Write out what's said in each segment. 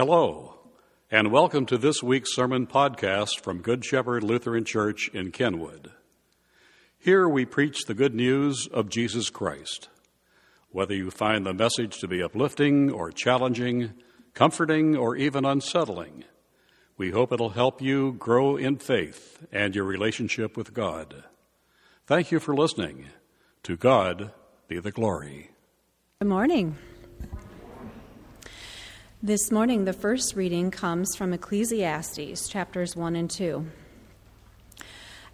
Hello, and welcome to this week's sermon podcast from Good Shepherd Lutheran Church in Kenwood. Here we preach the good news of Jesus Christ. Whether you find the message to be uplifting or challenging, comforting or even unsettling, we hope it'll help you grow in faith and your relationship with God. Thank you for listening. To God be the glory. Good morning. This morning, the first reading comes from Ecclesiastes chapters 1 and 2.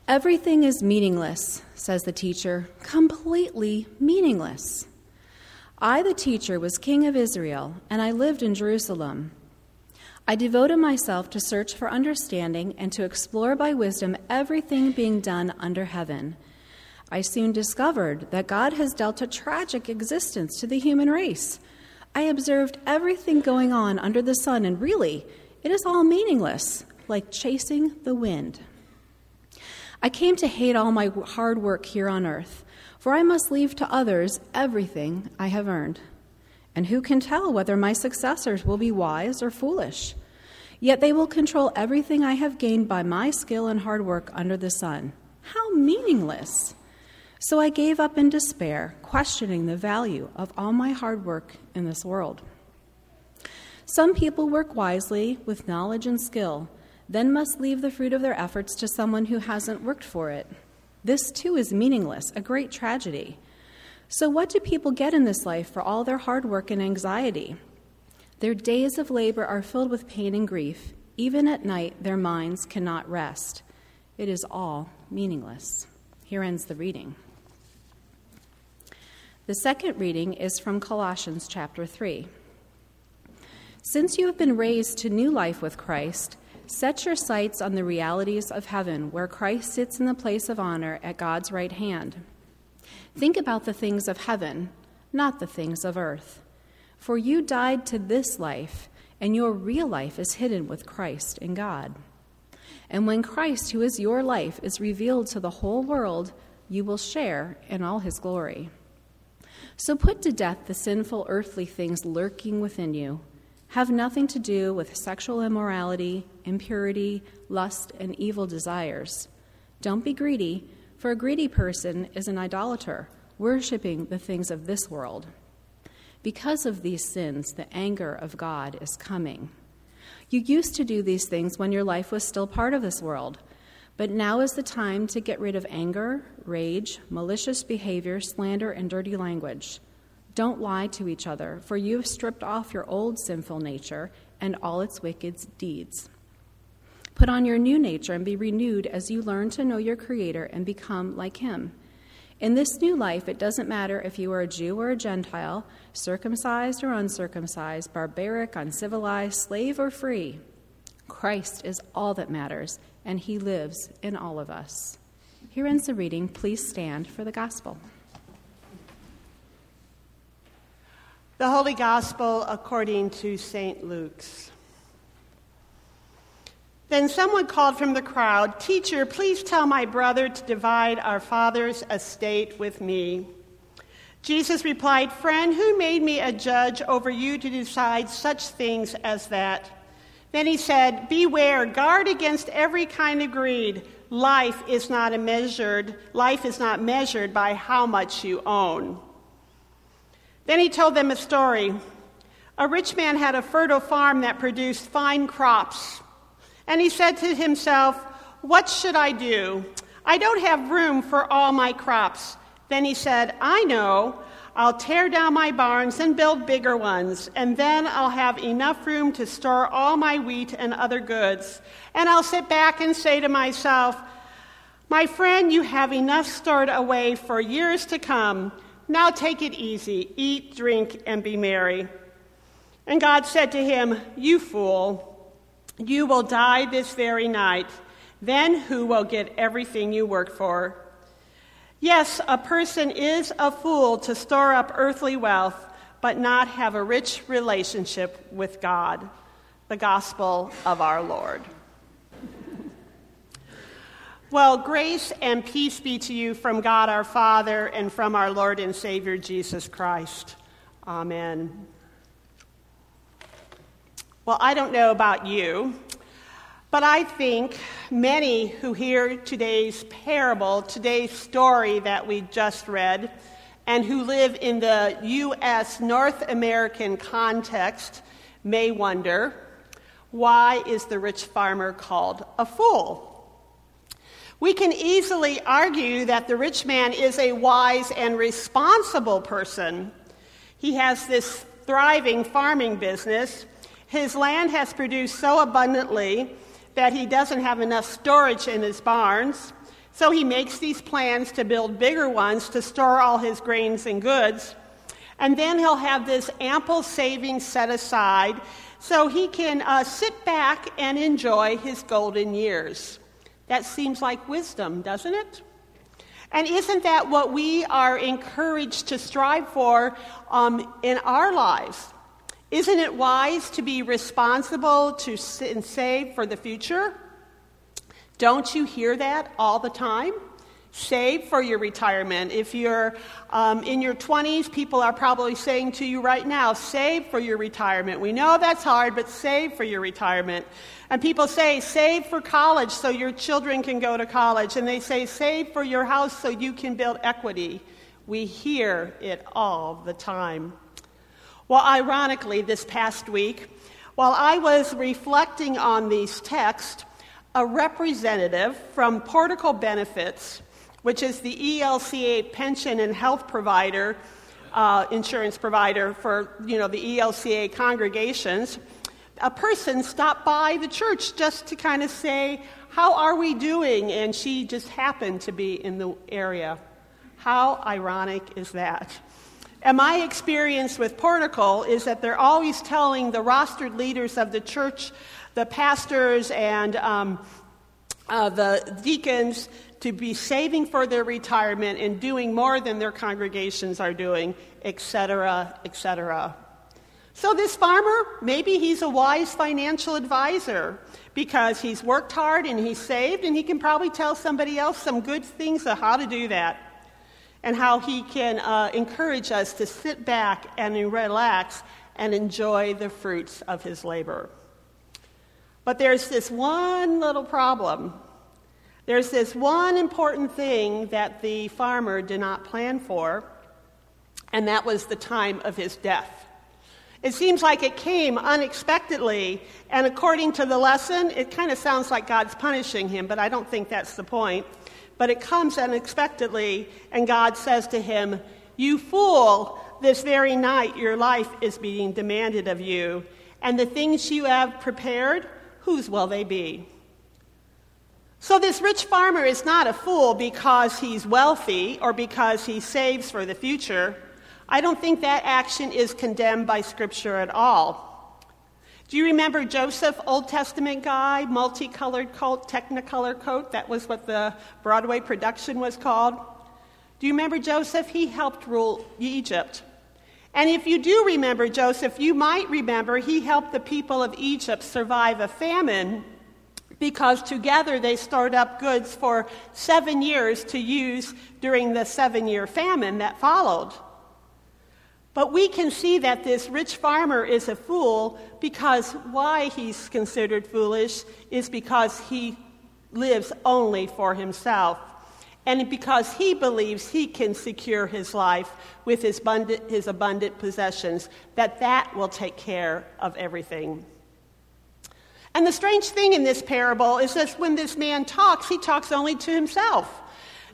Everything is meaningless, says the teacher, completely meaningless. I, the teacher, was king of Israel, and I lived in Jerusalem. I devoted myself to search for understanding and to explore by wisdom everything being done under heaven. I soon discovered that God has dealt a tragic existence to the human race I observed everything going on under the sun, and really, it is all meaningless, like chasing the wind. I came to hate all my hard work here on earth, for I must leave to others everything I have earned. And who can tell whether my successors will be wise or foolish? Yet they will control everything I have gained by my skill and hard work under the sun. How meaningless! So I gave up in despair, questioning the value of all my hard work in this world. Some people work wisely with knowledge and skill, then must leave the fruit of their efforts to someone who hasn't worked for it. This too is meaningless, a great tragedy. So, what do people get in this life for all their hard work and anxiety? Their days of labor are filled with pain and grief. Even at night, their minds cannot rest. It is all meaningless. Here ends the reading. The second reading is from Colossians chapter 3. Since you have been raised to new life with Christ, set your sights on the realities of heaven, where Christ sits in the place of honor at God's right hand. Think about the things of heaven, not the things of earth. For you died to this life, and your real life is hidden with Christ in God. And when Christ, who is your life, is revealed to the whole world, you will share in all his glory. So put to death the sinful earthly things lurking within you. Have nothing to do with sexual immorality, impurity, lust, and evil desires. Don't be greedy, for a greedy person is an idolater, worshiping the things of this world. Because of these sins, the anger of God is coming. You used to do these things when your life was still part of this world. But now is the time to get rid of anger, rage, malicious behavior, slander, and dirty language. Don't lie to each other, for you have stripped off your old sinful nature and all its wicked deeds. Put on your new nature and be renewed as you learn to know your Creator and become like Him. In this new life, it doesn't matter if you are a Jew or a Gentile, circumcised or uncircumcised, barbaric, uncivilized, slave or free. Christ is all that matters, and he lives in all of us. Here ends the reading. Please stand for the gospel. The Holy Gospel according to St. Luke's. Then someone called from the crowd, Teacher, please tell my brother to divide our father's estate with me. Jesus replied, Friend, who made me a judge over you to decide such things as that? Then he said, Beware, guard against every kind of greed. Life is not measured, life is not measured by how much you own. Then he told them a story. A rich man had a fertile farm that produced fine crops. And he said to himself, What should I do? I don't have room for all my crops. Then he said, I know. I'll tear down my barns and build bigger ones, and then I'll have enough room to store all my wheat and other goods. And I'll sit back and say to myself, My friend, you have enough stored away for years to come. Now take it easy, eat, drink, and be merry. And God said to him, You fool, you will die this very night. Then who will get everything you work for? Yes, a person is a fool to store up earthly wealth, but not have a rich relationship with God. The gospel of our Lord. well, grace and peace be to you from God our Father and from our Lord and Savior Jesus Christ. Amen. Well, I don't know about you, but I think many who hear today's parable, today's story that we just read, and who live in the U.S. North American context may wonder why is the rich farmer called a fool? We can easily argue that the rich man is a wise and responsible person. He has this thriving farming business. His land has produced so abundantly that he doesn't have enough storage in his barns. So he makes these plans to build bigger ones to store all his grains and goods. And then he'll have this ample savings set aside so he can uh, sit back and enjoy his golden years. That seems like wisdom, doesn't it? And isn't that what we are encouraged to strive for um, in our lives? Isn't it wise to be responsible to save for the future? Don't you hear that all the time? Save for your retirement. If you're um, in your 20s, people are probably saying to you right now, save for your retirement. We know that's hard, but save for your retirement. And people say, save for college so your children can go to college. And they say, save for your house so you can build equity. We hear it all the time. Well, ironically, this past week, while I was reflecting on these texts, a representative from Portico Benefits, which is the ELCA pension and health provider, uh, insurance provider for you know the ELCA congregations, a person stopped by the church just to kind of say, "How are we doing?" And she just happened to be in the area. How ironic is that? And my experience with Portico is that they're always telling the rostered leaders of the church the pastors and um, uh, the deacons to be saving for their retirement and doing more than their congregations are doing, etc., etc. So, this farmer, maybe he's a wise financial advisor because he's worked hard and he's saved, and he can probably tell somebody else some good things of how to do that and how he can uh, encourage us to sit back and relax and enjoy the fruits of his labor. But there's this one little problem. There's this one important thing that the farmer did not plan for, and that was the time of his death. It seems like it came unexpectedly, and according to the lesson, it kind of sounds like God's punishing him, but I don't think that's the point. But it comes unexpectedly, and God says to him, You fool, this very night your life is being demanded of you, and the things you have prepared whose will they be? So, this rich farmer is not a fool because he's wealthy or because he saves for the future. I don't think that action is condemned by Scripture at all. Do you remember Joseph, Old Testament guy, multicolored coat, technicolor coat? That was what the Broadway production was called. Do you remember Joseph? He helped rule Egypt. And if you do remember Joseph, you might remember he helped the people of Egypt survive a famine because together they stored up goods for seven years to use during the seven year famine that followed. But we can see that this rich farmer is a fool because why he's considered foolish is because he lives only for himself and because he believes he can secure his life with his abundant, his abundant possessions, that that will take care of everything. And the strange thing in this parable is that when this man talks, he talks only to himself.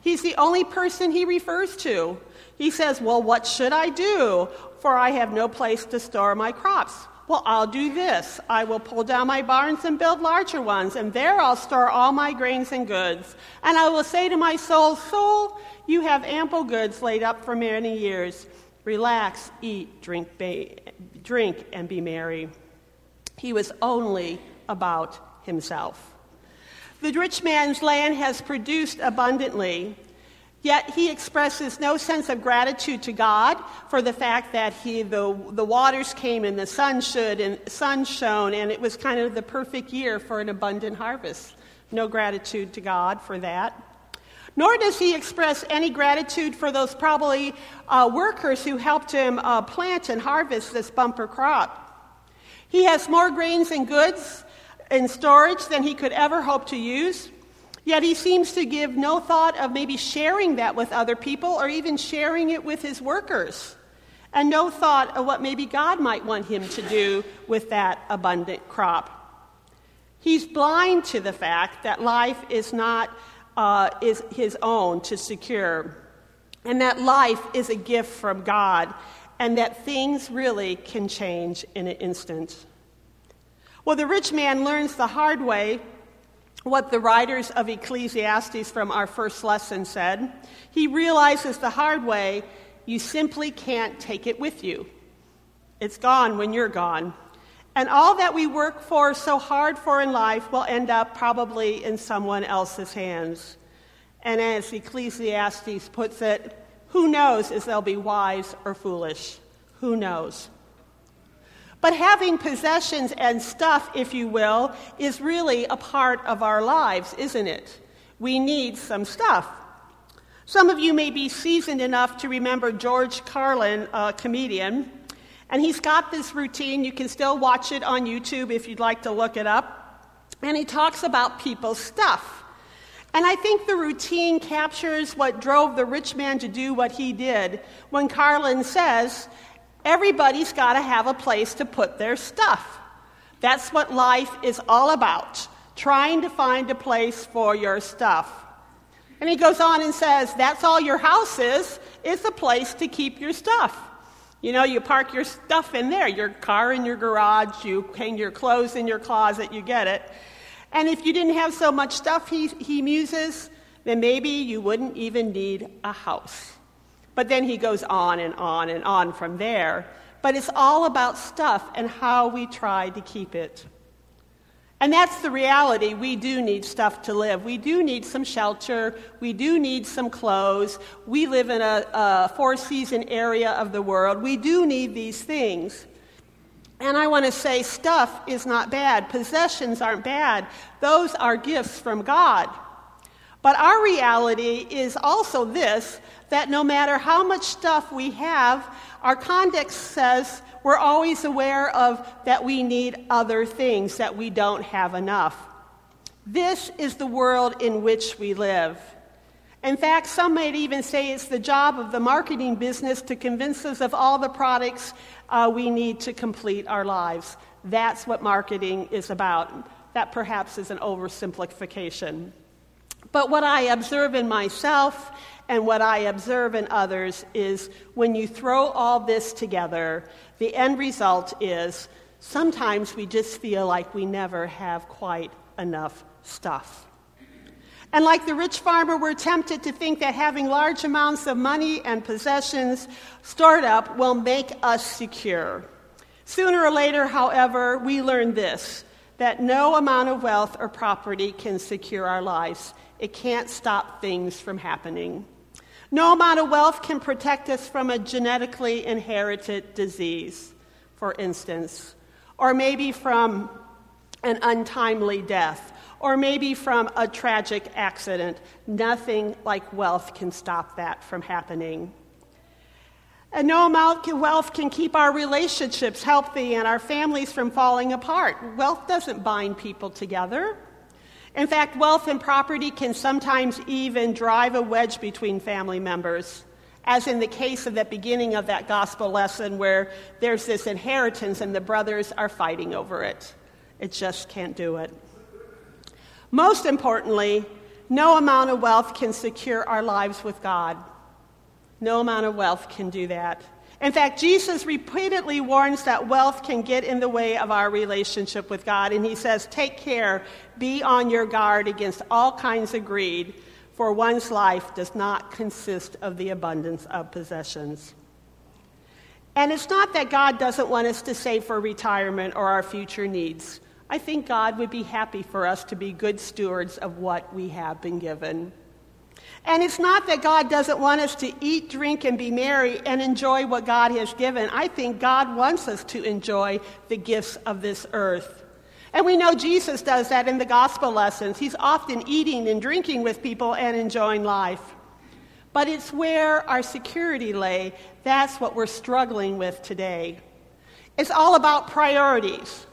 He's the only person he refers to. He says, Well, what should I do? For I have no place to store my crops. Well, I'll do this. I will pull down my barns and build larger ones, and there I'll store all my grains and goods. And I will say to my soul, Soul, you have ample goods laid up for many years. Relax, eat, drink, ba- drink and be merry. He was only about himself. The rich man's land has produced abundantly. Yet he expresses no sense of gratitude to God for the fact that he, the, the waters came and the sun should and sun shone, and it was kind of the perfect year for an abundant harvest. No gratitude to God for that. Nor does he express any gratitude for those probably uh, workers who helped him uh, plant and harvest this bumper crop. He has more grains and goods in storage than he could ever hope to use. Yet he seems to give no thought of maybe sharing that with other people or even sharing it with his workers. And no thought of what maybe God might want him to do with that abundant crop. He's blind to the fact that life is not uh, is his own to secure, and that life is a gift from God, and that things really can change in an instant. Well, the rich man learns the hard way what the writers of Ecclesiastes from our first lesson said. He realizes the hard way you simply can't take it with you. It's gone when you're gone. And all that we work for so hard for in life will end up probably in someone else's hands. And as Ecclesiastes puts it, who knows if they'll be wise or foolish? Who knows? But having possessions and stuff, if you will, is really a part of our lives, isn't it? We need some stuff. Some of you may be seasoned enough to remember George Carlin, a comedian, and he's got this routine. You can still watch it on YouTube if you'd like to look it up. And he talks about people's stuff. And I think the routine captures what drove the rich man to do what he did when Carlin says, Everybody's got to have a place to put their stuff. That's what life is all about trying to find a place for your stuff. And he goes on and says, That's all your house is, it's a place to keep your stuff. You know, you park your stuff in there, your car in your garage, you hang your clothes in your closet, you get it. And if you didn't have so much stuff, he, he muses, then maybe you wouldn't even need a house. But then he goes on and on and on from there. But it's all about stuff and how we try to keep it. And that's the reality. We do need stuff to live. We do need some shelter. We do need some clothes. We live in a, a four season area of the world. We do need these things. And I want to say stuff is not bad. Possessions aren't bad. Those are gifts from God. But our reality is also this that no matter how much stuff we have, our context says we're always aware of that we need other things, that we don't have enough. This is the world in which we live. In fact, some might even say it's the job of the marketing business to convince us of all the products uh, we need to complete our lives. That's what marketing is about. That perhaps is an oversimplification. But what I observe in myself and what I observe in others is when you throw all this together, the end result is sometimes we just feel like we never have quite enough stuff. And like the rich farmer, we're tempted to think that having large amounts of money and possessions stored up will make us secure. Sooner or later, however, we learn this that no amount of wealth or property can secure our lives. It can't stop things from happening. No amount of wealth can protect us from a genetically inherited disease, for instance, or maybe from an untimely death, or maybe from a tragic accident. Nothing like wealth can stop that from happening. And no amount of wealth can keep our relationships healthy and our families from falling apart. Wealth doesn't bind people together. In fact, wealth and property can sometimes even drive a wedge between family members, as in the case of the beginning of that gospel lesson where there's this inheritance and the brothers are fighting over it. It just can't do it. Most importantly, no amount of wealth can secure our lives with God. No amount of wealth can do that. In fact, Jesus repeatedly warns that wealth can get in the way of our relationship with God. And he says, Take care, be on your guard against all kinds of greed, for one's life does not consist of the abundance of possessions. And it's not that God doesn't want us to save for retirement or our future needs. I think God would be happy for us to be good stewards of what we have been given. And it's not that God doesn't want us to eat, drink, and be merry and enjoy what God has given. I think God wants us to enjoy the gifts of this earth. And we know Jesus does that in the gospel lessons. He's often eating and drinking with people and enjoying life. But it's where our security lay. That's what we're struggling with today. It's all about priorities.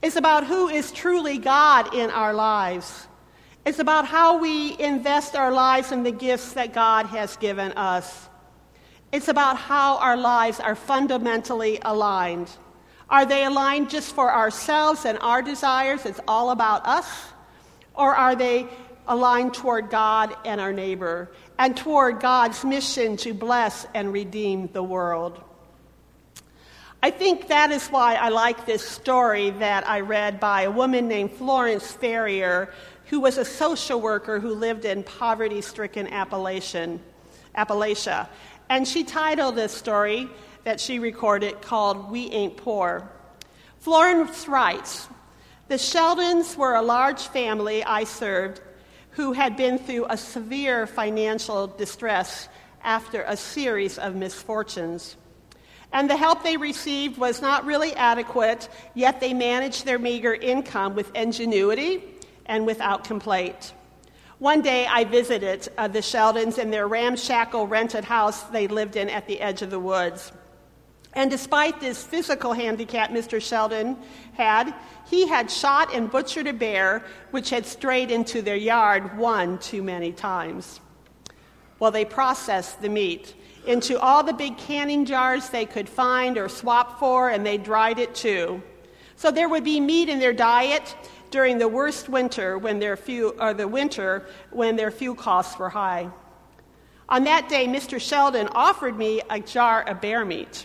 It's about who is truly God in our lives. It's about how we invest our lives in the gifts that God has given us. It's about how our lives are fundamentally aligned. Are they aligned just for ourselves and our desires? It's all about us? Or are they aligned toward God and our neighbor and toward God's mission to bless and redeem the world? I think that is why I like this story that I read by a woman named Florence Ferrier, who was a social worker who lived in poverty stricken Appalachia. And she titled this story that she recorded called We Ain't Poor. Florence writes The Sheldons were a large family I served who had been through a severe financial distress after a series of misfortunes. And the help they received was not really adequate, yet they managed their meager income with ingenuity and without complaint. One day I visited uh, the Sheldons in their ramshackle rented house they lived in at the edge of the woods. And despite this physical handicap Mr. Sheldon had, he had shot and butchered a bear which had strayed into their yard one too many times. Well, they processed the meat into all the big canning jars they could find or swap for, and they dried it too. So there would be meat in their diet during the worst winter when their fuel, or the winter when their fuel costs were high. On that day, Mr. Sheldon offered me a jar of bear meat,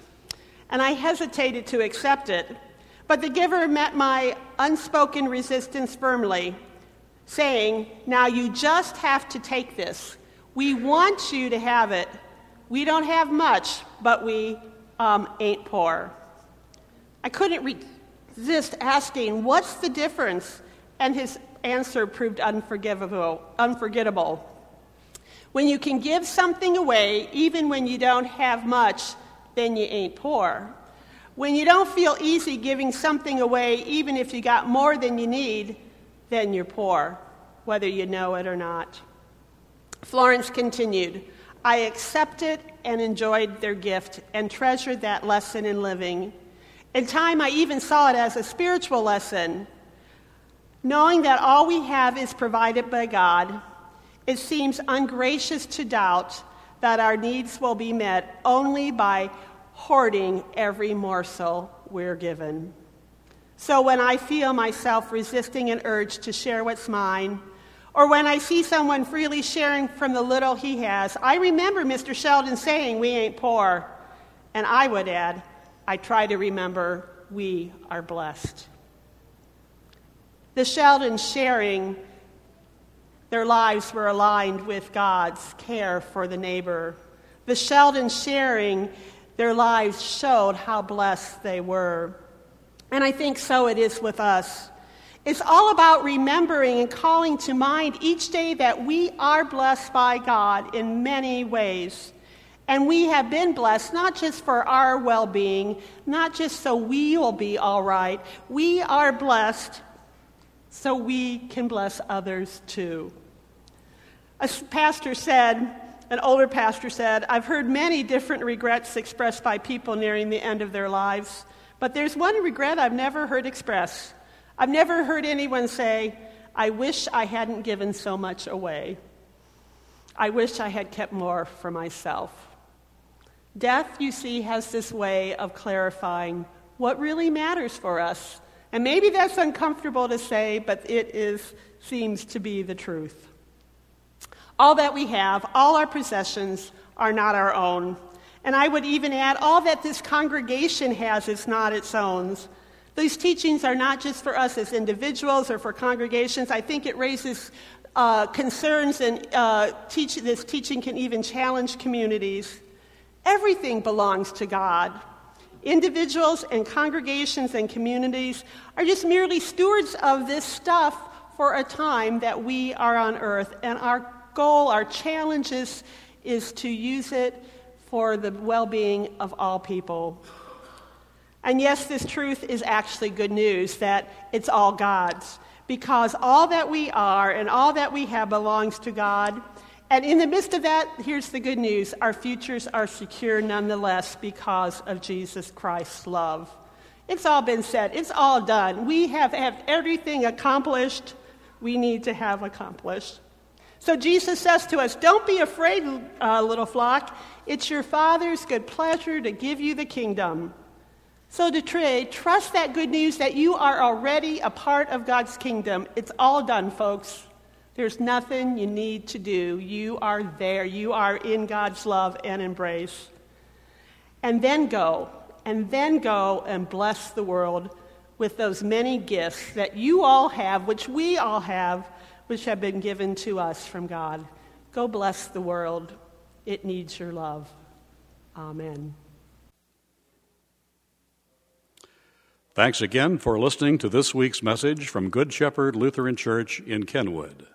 and I hesitated to accept it. But the giver met my unspoken resistance firmly, saying, Now you just have to take this. We want you to have it. We don't have much, but we um, ain't poor. I couldn't resist asking, What's the difference? And his answer proved unforgivable, unforgettable. When you can give something away, even when you don't have much, then you ain't poor. When you don't feel easy giving something away, even if you got more than you need, then you're poor, whether you know it or not. Florence continued I accepted and enjoyed their gift and treasured that lesson in living. In time, I even saw it as a spiritual lesson. Knowing that all we have is provided by God, it seems ungracious to doubt that our needs will be met only by hoarding every morsel we're given. So when I feel myself resisting an urge to share what's mine, or when I see someone freely sharing from the little he has, I remember Mr. Sheldon saying, We ain't poor. And I would add, I try to remember, we are blessed. The Sheldons sharing their lives were aligned with God's care for the neighbor. The Sheldons sharing their lives showed how blessed they were. And I think so it is with us. It's all about remembering and calling to mind each day that we are blessed by God in many ways. And we have been blessed not just for our well being, not just so we will be all right. We are blessed so we can bless others too. A pastor said, an older pastor said, I've heard many different regrets expressed by people nearing the end of their lives, but there's one regret I've never heard expressed. I've never heard anyone say, I wish I hadn't given so much away. I wish I had kept more for myself. Death, you see, has this way of clarifying what really matters for us. And maybe that's uncomfortable to say, but it is, seems to be the truth. All that we have, all our possessions, are not our own. And I would even add, all that this congregation has is not its own. These teachings are not just for us as individuals or for congregations. I think it raises uh, concerns, and uh, teach, this teaching can even challenge communities. Everything belongs to God. Individuals and congregations and communities are just merely stewards of this stuff for a time that we are on earth. And our goal, our challenge is, is to use it for the well being of all people. And yes, this truth is actually good news that it's all God's, because all that we are and all that we have belongs to God. And in the midst of that, here's the good news our futures are secure nonetheless because of Jesus Christ's love. It's all been said. It's all done. We have, have everything accomplished we need to have accomplished. So Jesus says to us, Don't be afraid, uh, little flock. It's your Father's good pleasure to give you the kingdom. So, trade, trust that good news that you are already a part of God's kingdom. It's all done, folks. There's nothing you need to do. You are there. You are in God's love and embrace. And then go, and then go and bless the world with those many gifts that you all have, which we all have, which have been given to us from God. Go bless the world. It needs your love. Amen. Thanks again for listening to this week's message from Good Shepherd Lutheran Church in Kenwood.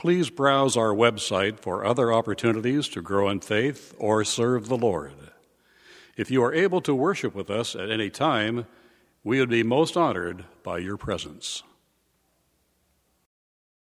Please browse our website for other opportunities to grow in faith or serve the Lord. If you are able to worship with us at any time, we would be most honored by your presence.